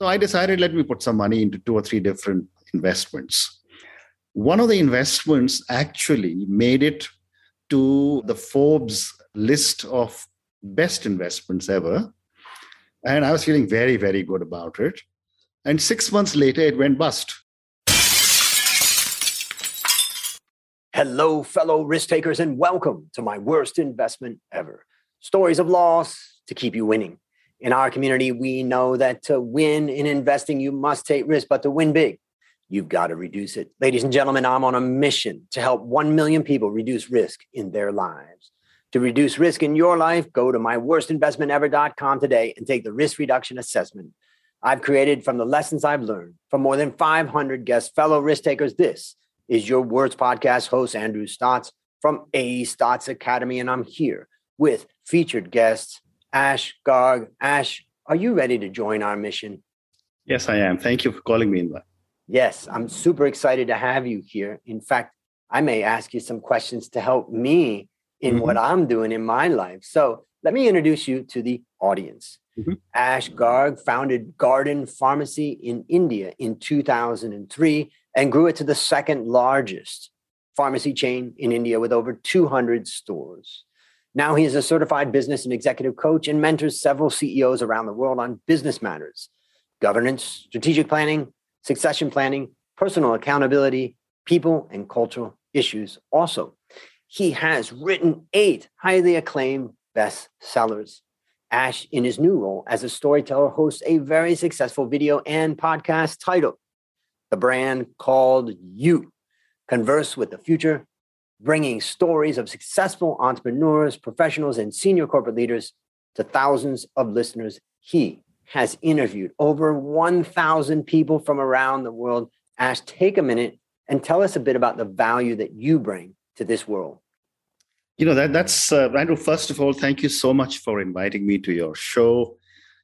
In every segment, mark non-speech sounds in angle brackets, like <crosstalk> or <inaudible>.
So I decided let me put some money into two or three different investments. One of the investments actually made it to the Forbes list of best investments ever. And I was feeling very, very good about it. And six months later, it went bust. Hello, fellow risk takers, and welcome to my worst investment ever. Stories of loss to keep you winning. In our community, we know that to win in investing, you must take risk, but to win big, you've got to reduce it. Ladies and gentlemen, I'm on a mission to help 1 million people reduce risk in their lives. To reduce risk in your life, go to myworstinvestmentever.com today and take the risk reduction assessment I've created from the lessons I've learned from more than 500 guest fellow risk takers. This is your Words Podcast host, Andrew Stotz from A Stotz Academy, and I'm here with featured guests Ash Garg. Ash, are you ready to join our mission? Yes, I am. Thank you for calling me in. Yes, I'm super excited to have you here. In fact, I may ask you some questions to help me in mm-hmm. what I'm doing in my life. So let me introduce you to the audience. Mm-hmm. Ash Garg founded Guardian Pharmacy in India in 2003 and grew it to the second largest pharmacy chain in India with over 200 stores. Now he is a certified business and executive coach and mentors several CEOs around the world on business matters, governance, strategic planning, succession planning, personal accountability, people and cultural issues. Also, he has written eight highly acclaimed bestsellers. Ash, in his new role as a storyteller, hosts a very successful video and podcast titled The Brand Called You Converse with the Future, bringing stories of successful entrepreneurs, professionals, and senior corporate leaders to thousands of listeners. He has interviewed over 1,000 people from around the world. Ash, take a minute and tell us a bit about the value that you bring to this world. You know, that that's uh, Andrew. First of all, thank you so much for inviting me to your show.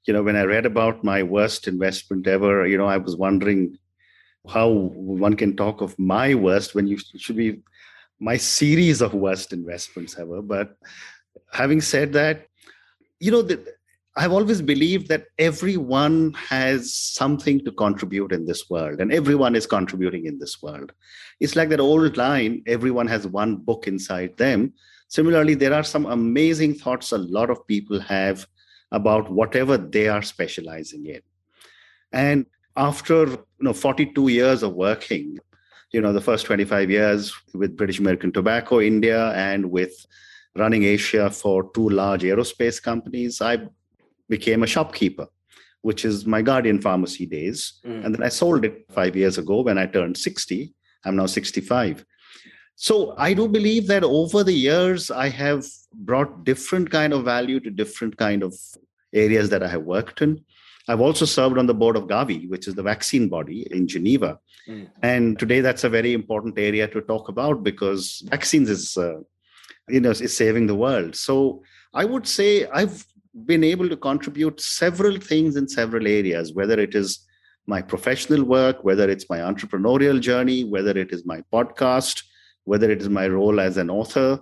You know, when I read about my worst investment ever, you know, I was wondering how one can talk of my worst when you should be my series of worst investments ever. But having said that, you know, the, I've always believed that everyone has something to contribute in this world, and everyone is contributing in this world. It's like that old line everyone has one book inside them. Similarly, there are some amazing thoughts a lot of people have about whatever they are specializing in. And after you know 42 years of working, you know, the first 25 years with British American Tobacco India and with running Asia for two large aerospace companies, I became a shopkeeper, which is my Guardian Pharmacy days. Mm. And then I sold it five years ago when I turned 60. I'm now 65 so i do believe that over the years i have brought different kind of value to different kind of areas that i have worked in i've also served on the board of gavi which is the vaccine body in geneva mm. and today that's a very important area to talk about because vaccines is uh, you know is saving the world so i would say i've been able to contribute several things in several areas whether it is my professional work whether it's my entrepreneurial journey whether it is my podcast whether it is my role as an author,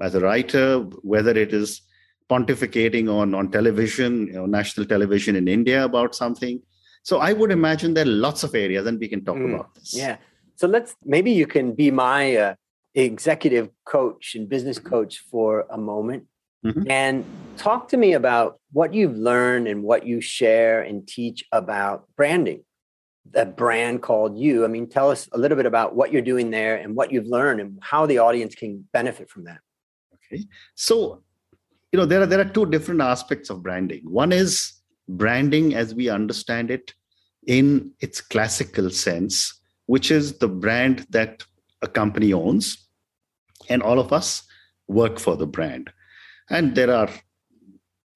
as a writer, whether it is pontificating on, on television, you know, national television in India about something. So I would imagine there are lots of areas, and we can talk mm, about this. Yeah. So let's maybe you can be my uh, executive coach and business coach for a moment mm-hmm. and talk to me about what you've learned and what you share and teach about branding The brand called you. I mean, tell us a little bit about what you're doing there and what you've learned and how the audience can benefit from that. Okay. So, you know, there are there are two different aspects of branding. One is branding as we understand it in its classical sense, which is the brand that a company owns, and all of us work for the brand. And there are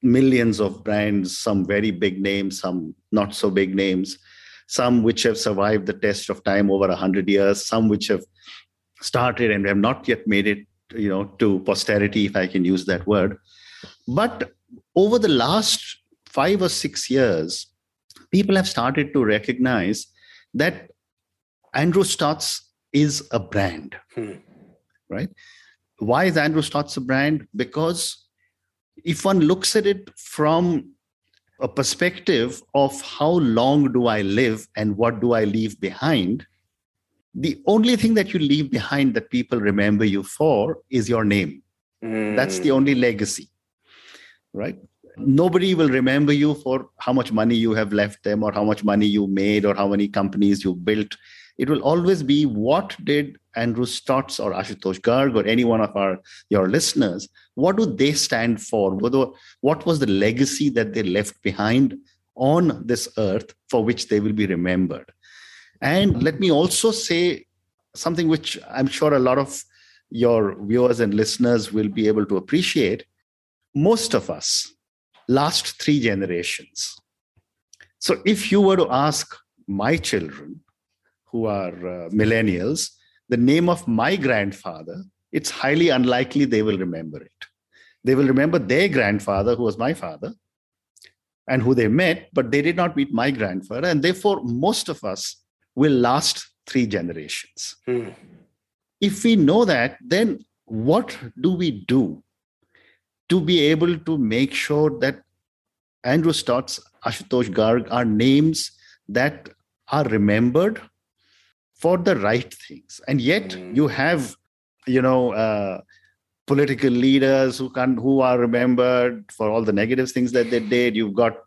millions of brands, some very big names, some not so big names some which have survived the test of time over 100 years, some which have started and have not yet made it you know to posterity if i can use that word but over the last 5 or 6 years people have started to recognize that andrew stotz is a brand hmm. right why is andrew stotz a brand because if one looks at it from a perspective of how long do I live and what do I leave behind, the only thing that you leave behind that people remember you for is your name. Mm. That's the only legacy, right? Nobody will remember you for how much money you have left them or how much money you made or how many companies you built. It will always be what did Andrew Stotz or Ashutosh Garg or any one of our your listeners, what do they stand for? What was the legacy that they left behind on this earth for which they will be remembered? And let me also say something which I'm sure a lot of your viewers and listeners will be able to appreciate. Most of us last three generations. So if you were to ask my children, who are uh, millennials, the name of my grandfather, it's highly unlikely they will remember it. They will remember their grandfather, who was my father, and who they met, but they did not meet my grandfather. And therefore, most of us will last three generations. Hmm. If we know that, then what do we do to be able to make sure that Andrew Stotz, Ashutosh Garg are names that are remembered for the right things and yet mm. you have you know uh, political leaders who can who are remembered for all the negative things that they did you've got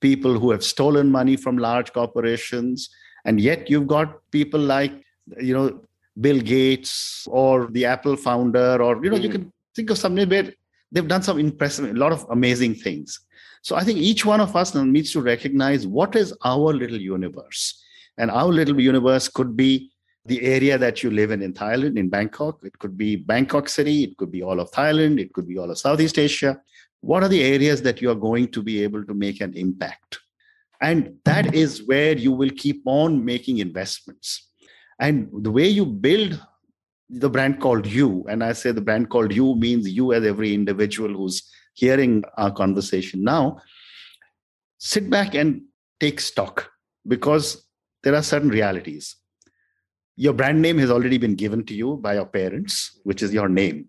people who have stolen money from large corporations and yet you've got people like you know bill gates or the apple founder or you know mm. you can think of something where they've done some impressive a lot of amazing things so i think each one of us needs to recognize what is our little universe and our little universe could be the area that you live in in Thailand, in Bangkok. It could be Bangkok City. It could be all of Thailand. It could be all of Southeast Asia. What are the areas that you are going to be able to make an impact? And that is where you will keep on making investments. And the way you build the brand called you, and I say the brand called you means you as every individual who's hearing our conversation now, sit back and take stock because there are certain realities. Your brand name has already been given to you by your parents, which is your name.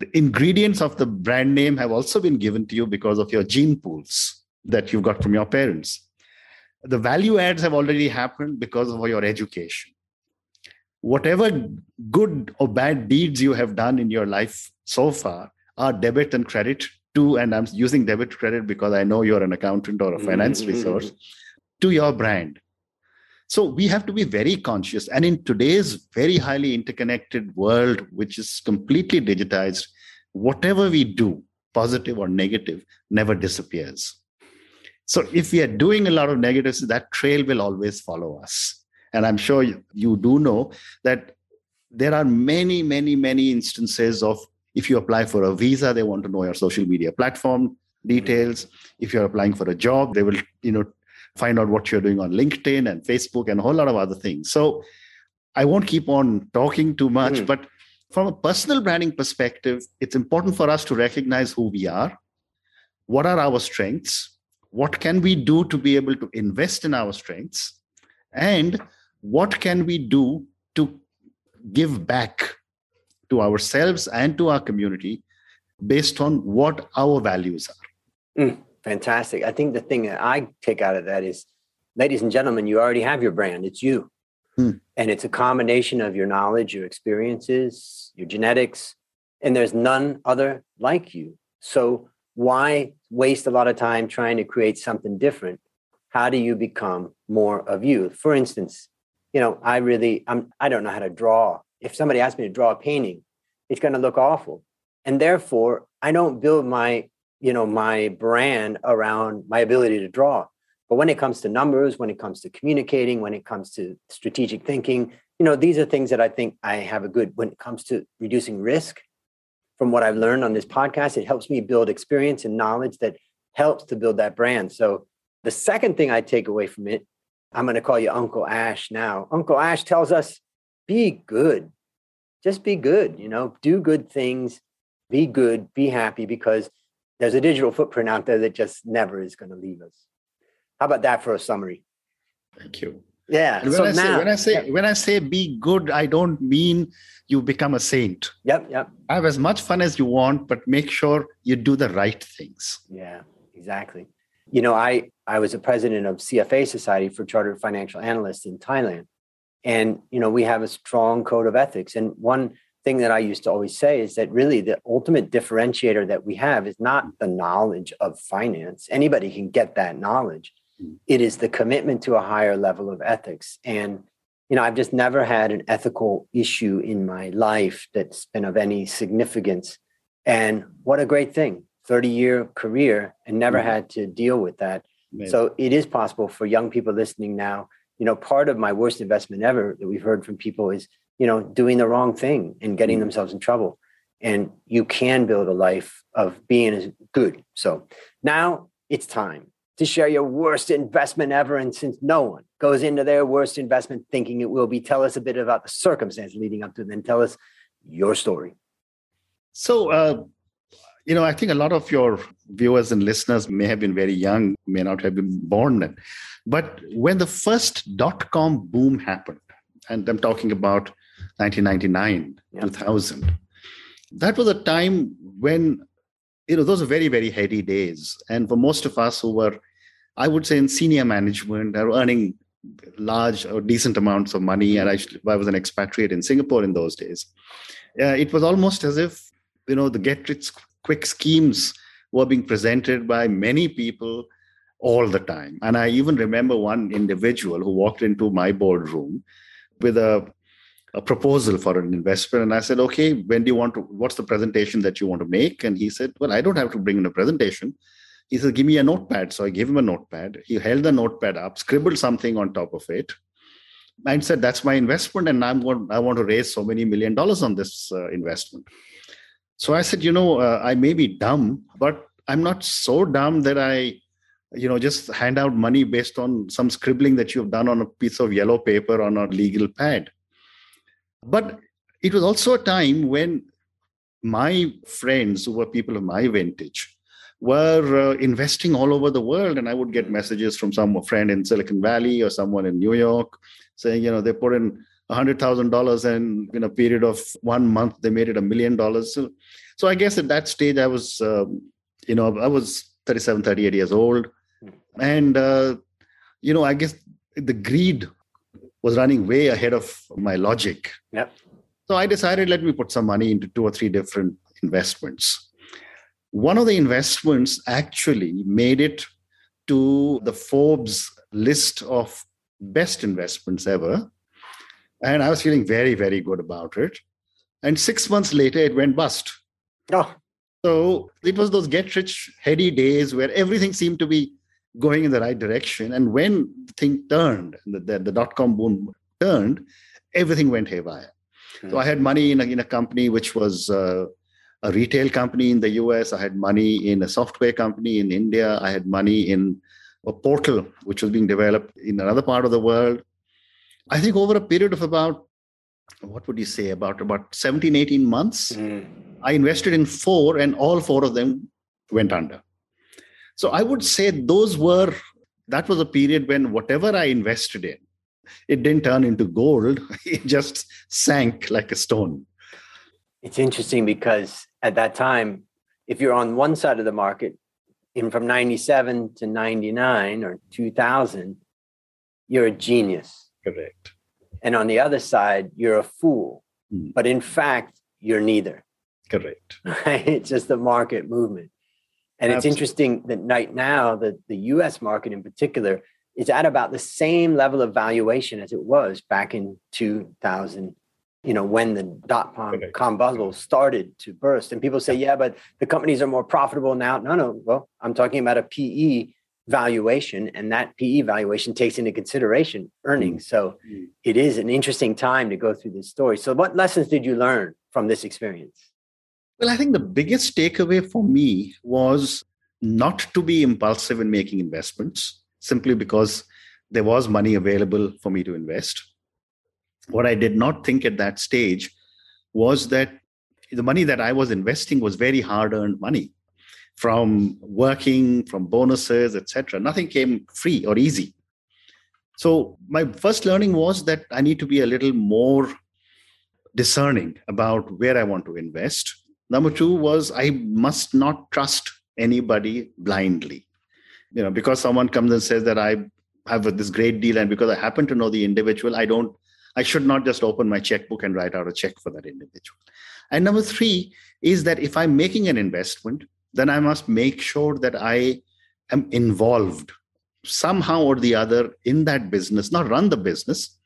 The ingredients of the brand name have also been given to you because of your gene pools that you've got from your parents. The value adds have already happened because of your education. Whatever good or bad deeds you have done in your life so far are debit and credit to, and I'm using debit credit because I know you're an accountant or a finance mm-hmm. resource, to your brand so we have to be very conscious. And in today's very highly interconnected world, which is completely digitized, whatever we do, positive or negative, never disappears. So if we are doing a lot of negatives, that trail will always follow us. And I'm sure you, you do know that there are many, many, many instances of if you apply for a visa, they want to know your social media platform details. If you're applying for a job, they will, you know, find out what you're doing on LinkedIn and Facebook and a whole lot of other things. So I won't keep on talking too much, mm. but from a personal branding perspective, it's important for us to recognize who we are, what are our strengths, what can we do to be able to invest in our strengths, and what can we do to give back to ourselves and to our community based on what our values are. Mm. Fantastic. I think the thing that I take out of that is, ladies and gentlemen, you already have your brand. It's you. Hmm. And it's a combination of your knowledge, your experiences, your genetics, and there's none other like you. So why waste a lot of time trying to create something different? How do you become more of you? For instance, you know, I really I'm I don't know how to draw. If somebody asks me to draw a painting, it's going to look awful. And therefore, I don't build my you know my brand around my ability to draw but when it comes to numbers when it comes to communicating when it comes to strategic thinking you know these are things that i think i have a good when it comes to reducing risk from what i've learned on this podcast it helps me build experience and knowledge that helps to build that brand so the second thing i take away from it i'm going to call you uncle ash now uncle ash tells us be good just be good you know do good things be good be happy because there's a digital footprint out there that just never is going to leave us. How about that for a summary? Thank you. Yeah. when, so I now, say, when I say yeah. when I say be good, I don't mean you become a saint. Yep. Yep. Have as much fun as you want, but make sure you do the right things. Yeah. Exactly. you know, I I was a president of CFA Society for Chartered Financial Analysts in Thailand, and you know, we have a strong code of ethics. And one thing that I used to always say is that really the ultimate differentiator that we have is not the knowledge of finance. Anybody can get that knowledge. Hmm. It is the commitment to a higher level of ethics. And you know, I've just never had an ethical issue in my life that's been of any significance. And what a great thing 30 year career and never mm-hmm. had to deal with that. So it is possible for young people listening now. You know, part of my worst investment ever that we've heard from people is, you know, doing the wrong thing and getting mm-hmm. themselves in trouble. And you can build a life of being good. So now it's time to share your worst investment ever. And since no one goes into their worst investment thinking it will be, tell us a bit about the circumstance leading up to it, and tell us your story. So, uh, you know, I think a lot of your viewers and listeners may have been very young, may not have been born then. But when the first dot com boom happened, and I'm talking about 1999, yeah. 2000, that was a time when, you know, those were very, very heady days. And for most of us who were I would say in senior management, are earning large or decent amounts of money. And I, I was an expatriate in Singapore in those days. Uh, it was almost as if, you know, the get rich quick schemes were being presented by many people all the time. And I even remember one individual who walked into my boardroom with a, a proposal for an investment. And I said, okay, when do you want to, what's the presentation that you want to make? And he said, well, I don't have to bring in a presentation he said, Give me a notepad. So I gave him a notepad. He held the notepad up, scribbled something on top of it, and said, That's my investment. And I'm going, I want to raise so many million dollars on this uh, investment. So I said, You know, uh, I may be dumb, but I'm not so dumb that I, you know, just hand out money based on some scribbling that you've done on a piece of yellow paper on a legal pad. But it was also a time when my friends, who were people of my vintage, were uh, investing all over the world. And I would get messages from some friend in Silicon Valley or someone in New York saying, you know, they put in $100,000 and in a period of one month, they made it a million dollars. So, so I guess at that stage, I was, um, you know, I was 37, 38 years old. And, uh, you know, I guess the greed was running way ahead of my logic. Yep. So I decided, let me put some money into two or three different investments one of the investments actually made it to the Forbes list of best investments ever. And I was feeling very, very good about it. And six months later, it went bust. Oh. So it was those get rich, heady days where everything seemed to be going in the right direction. And when the thing turned, the, the, the dot com boom turned, everything went haywire. Mm-hmm. So I had money in a, in a company which was uh, a retail company in the US. I had money in a software company in India. I had money in a portal which was being developed in another part of the world. I think over a period of about what would you say about about 17 18 months mm. i invested in four and all four of them went under so i would say those were that was a period when whatever i invested in it didn't turn into gold <laughs> it just sank like a stone it's interesting because at that time, if you're on one side of the market, in from 97 to 99 or 2000, you're a genius. Correct. And on the other side, you're a fool. Mm. But in fact, you're neither. Correct. <laughs> Right? It's just the market movement. And Absolutely. it's interesting that right now, the, the US market in particular is at about the same level of valuation as it was back in 2000 you know when the dot com bubble started to burst and people say yeah but the companies are more profitable now no no well i'm talking about a pe valuation and that pe valuation takes into consideration earnings. So mm-hmm. it is an interesting time to go through this story. So what lessons did you learn from this experience? Well i think the biggest takeaway for me was not to be impulsive in making investments simply because there was money available for me to invest. What I did not think at that stage was that the money that I was investing was very hard earned money from working, from bonuses, etc. Nothing came free or easy. So my first learning was that I need to be a little more discerning about where I want to invest. Number two was I must not trust anybody blindly. you know because someone comes and says that i have this great deal and because i happen to know the individual i don't i should not just open my checkbook and write out a check for that individual and number 3 is that if i'm making an investment then i must make sure that i am involved somehow or the other in that business not run the business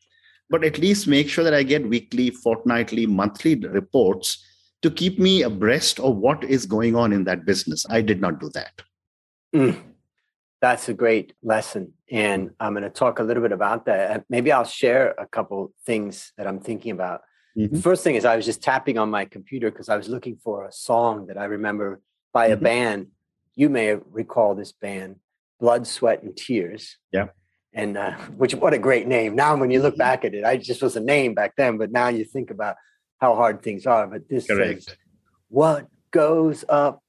but at least make sure that i get weekly fortnightly monthly reports to keep me abreast of what is going on in that business i did not do that mm. That's a great lesson. And I'm going to talk a little bit about that. Maybe I'll share a couple things that I'm thinking about. Mm-hmm. The first thing is I was just tapping on my computer because I was looking for a song that I remember by mm-hmm. a band. You may recall this band, Blood, Sweat, and Tears. Yeah. And uh, <laughs> which, what a great name. Now, when you look mm-hmm. back at it, I just was a name back then, but now you think about how hard things are. But this Correct. says, What goes up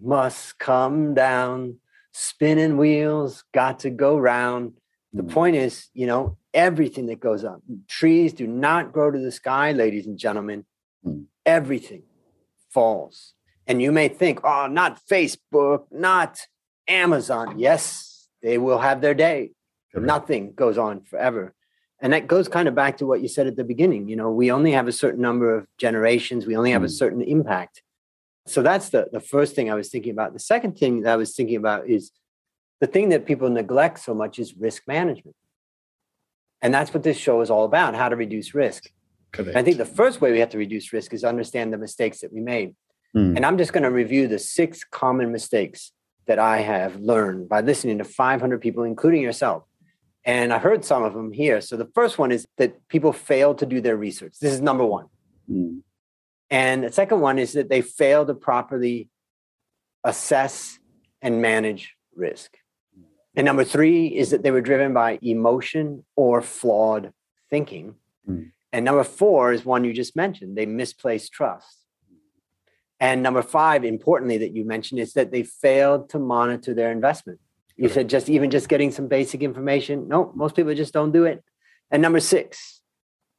must come down spinning wheels got to go round. The mm. point is, you know, everything that goes up. Trees do not grow to the sky, ladies and gentlemen. Mm. Everything falls. And you may think, oh, not Facebook, not Amazon. Yes, they will have their day. Correct. Nothing goes on forever. And that goes kind of back to what you said at the beginning. You know, we only have a certain number of generations, we only have mm. a certain impact. So that's the, the first thing I was thinking about. The second thing that I was thinking about is the thing that people neglect so much is risk management. And that's what this show is all about how to reduce risk. I think the first way we have to reduce risk is understand the mistakes that we made. Hmm. And I'm just going to review the six common mistakes that I have learned by listening to 500 people, including yourself. And I heard some of them here. So the first one is that people fail to do their research. This is number one. Hmm. And the second one is that they fail to properly assess and manage risk. And number three is that they were driven by emotion or flawed thinking. Mm. And number four is one you just mentioned they misplaced trust. And number five, importantly, that you mentioned, is that they failed to monitor their investment. You said just even just getting some basic information. No, most people just don't do it. And number six,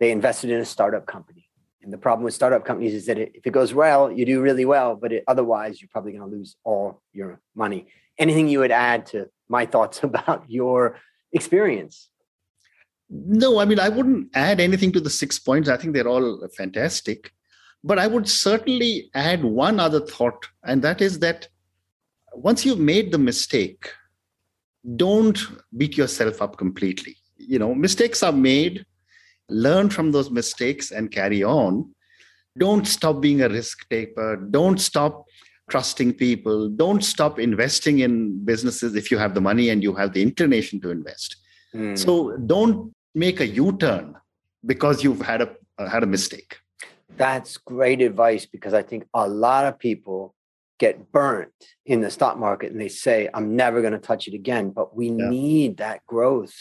they invested in a startup company. And the problem with startup companies is that it, if it goes well, you do really well, but it, otherwise, you're probably going to lose all your money. Anything you would add to my thoughts <laughs> about your experience? No, I mean, I wouldn't add anything to the six points. I think they're all fantastic. But I would certainly add one other thought, and that is that once you've made the mistake, don't beat yourself up completely. You know, mistakes are made learn from those mistakes and carry on. Don't stop being a risk taker. Don't stop trusting people. Don't stop investing in businesses if you have the money and you have the inclination to invest. Mm. So don't make a U-turn because you've had a had a mistake. That's great advice because I think a lot of people get burnt in the stock market and they say, I'm never going to touch it again. But we yeah. need that growth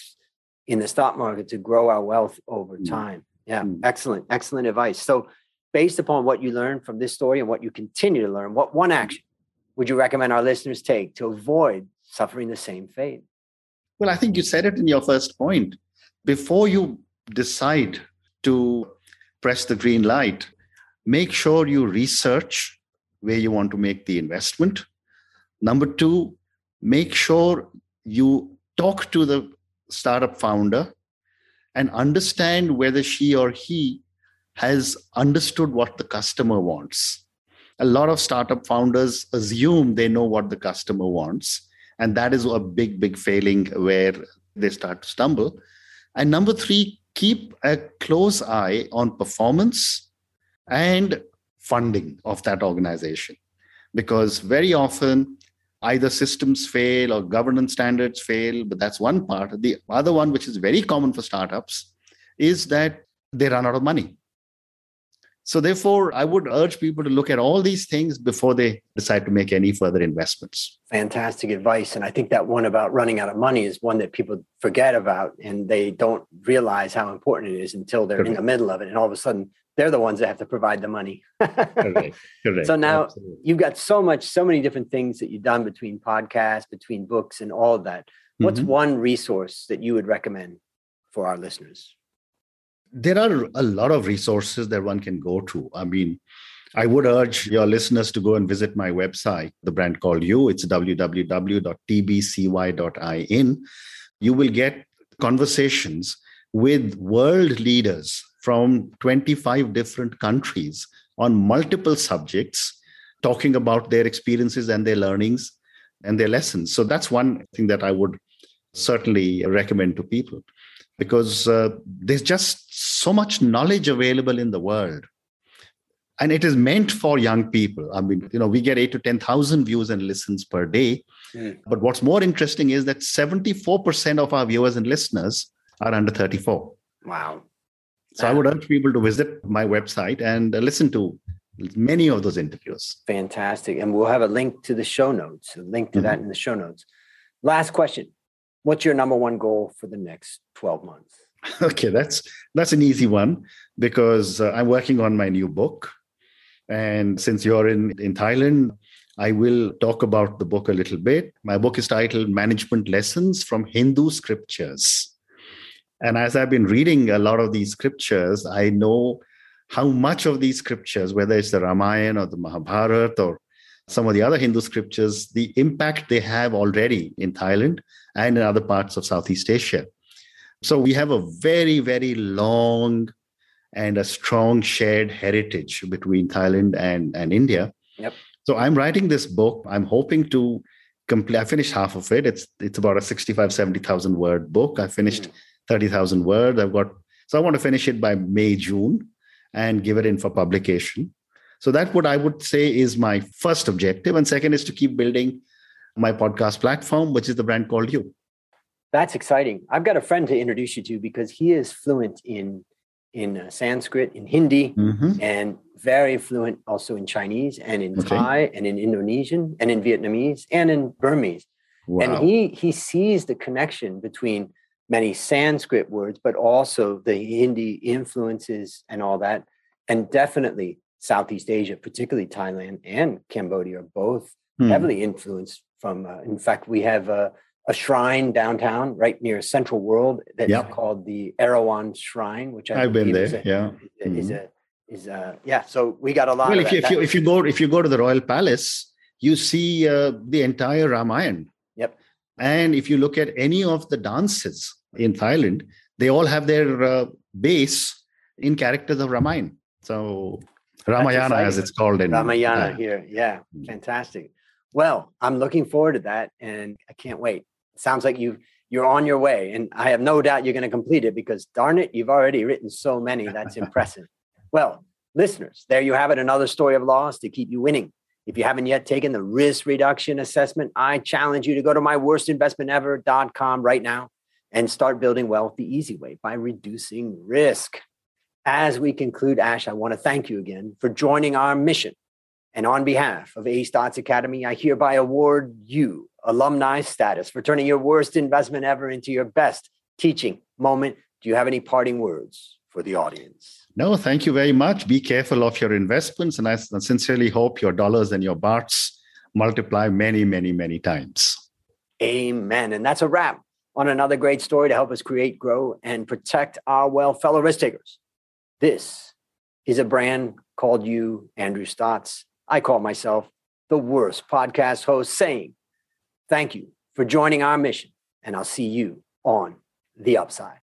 in the stock market to grow our wealth over mm. time. Yeah, mm. excellent, excellent advice. So, based upon what you learned from this story and what you continue to learn, what one mm. action would you recommend our listeners take to avoid suffering the same fate? Well, I think you said it in your first point. Before you decide to press the green light, make sure you research where you want to make the investment. Number two, make sure you talk to the startup founder and understand whether she or he has understood what the customer wants. A lot of startup founders assume they know what the customer wants. And that is a big, big failing where they start to stumble. And number three, keep a close eye on performance and funding of that organization. Because very often either systems fail or governance standards fail, but that's one part. The other one, which is very common for startups, is that they run out of money. So, therefore, I would urge people to look at all these things before they decide to make any further investments. Fantastic advice. And I think that one about running out of money is one that people forget about and they don't realize how important it is until they're Correct. in the middle of it. And all of a sudden, they're the ones that have to provide the money. <laughs> correct, correct. So now Absolutely. you've got so much, so many different things that you've done between podcasts, between books, and all of that. What's mm-hmm. one resource that you would recommend for our listeners? There are a lot of resources that one can go to. I mean, I would urge your listeners to go and visit my website, the brand called you. It's www.tbcy.in. You will get conversations with world leaders from 25 different countries on multiple subjects, talking about their experiences and their learnings and their lessons. So that's one thing that I would certainly recommend to people because uh, there's just so much knowledge available in the world. And it is meant for young people. I mean you know we get 8 to 10000 views and listens per day. Mm. but what's more interesting is that 74% of our viewers and listeners are under 34 wow. So i would urge people to visit my website and uh, listen to many of those interviews. Fantastic. And we'll have a link to the show notes a link to mm-hmm. that in the show notes. Last question what's your number one goal for the next 12 months <laughs> okay that's that's an easy one because uh, i'm working on my new book and since you're in, in Thailand, I will talk about the book a little bit. My book is titled Management Lessons from Hindu Scriptures. And as I've been reading a lot of these scriptures, I know how much of these scriptures, whether it's the Ramayana or the Mahabharata or some of the other Hindu scriptures, the impact they have already in Thailand and in other parts of Southeast Asia. So we have a very, very long and a strong shared heritage between Thailand and, and India. Yep. So I'm writing this book. I'm hoping to complete. I finished half of it. It's it's about a 65, 70,000 word book. I finished mm. 30,000 words. I've got, so I want to finish it by May, June and give it in for publication. So that what I would say is my first objective. And second is to keep building my podcast platform, which is the brand called You. That's exciting. I've got a friend to introduce you to because he is fluent in in uh, Sanskrit, in Hindi, mm-hmm. and very fluent also in Chinese and in okay. Thai and in Indonesian and in Vietnamese and in Burmese. Wow. And he he sees the connection between many Sanskrit words, but also the Hindi influences and all that. And definitely Southeast Asia, particularly Thailand and Cambodia, are both hmm. heavily influenced from. Uh, in fact, we have uh, a shrine downtown right near Central World that's yep. called the Erawan Shrine, which I have been there. A, yeah, is mm-hmm. a is a yeah. So we got a lot. Well, if you, if you if you go if you go to the Royal Palace, you see uh, the entire Ramayan. Yep. And if you look at any of the dances in Thailand, they all have their uh, base in characters of Ramayana. So Ramayana, as it's called in Ramayana here. Yeah, mm. fantastic. Well, I'm looking forward to that, and I can't wait. Sounds like you you're on your way and i have no doubt you're going to complete it because darn it you've already written so many. That's impressive. Well listeners there you have it another story of loss to keep you winning. If you haven't yet taken the risk reduction assessment i challenge you to go to myworstinvestmentever.com right now and start building wealth the easy way by reducing risk. As we conclude ash i want to thank you again for joining our mission and on behalf of A Stotz Academy, I hereby award you alumni status for turning your worst investment ever into your best teaching moment. Do you have any parting words for the audience? No, thank you very much. Be careful of your investments. And I sincerely hope your dollars and your bahts multiply many, many, many times. Amen. And that's a wrap on another great story to help us create, grow, and protect our wealth, fellow risk takers. This is a brand called you, Andrew Stotz. I call myself the worst podcast host saying, Thank you for joining our mission, and I'll see you on the upside.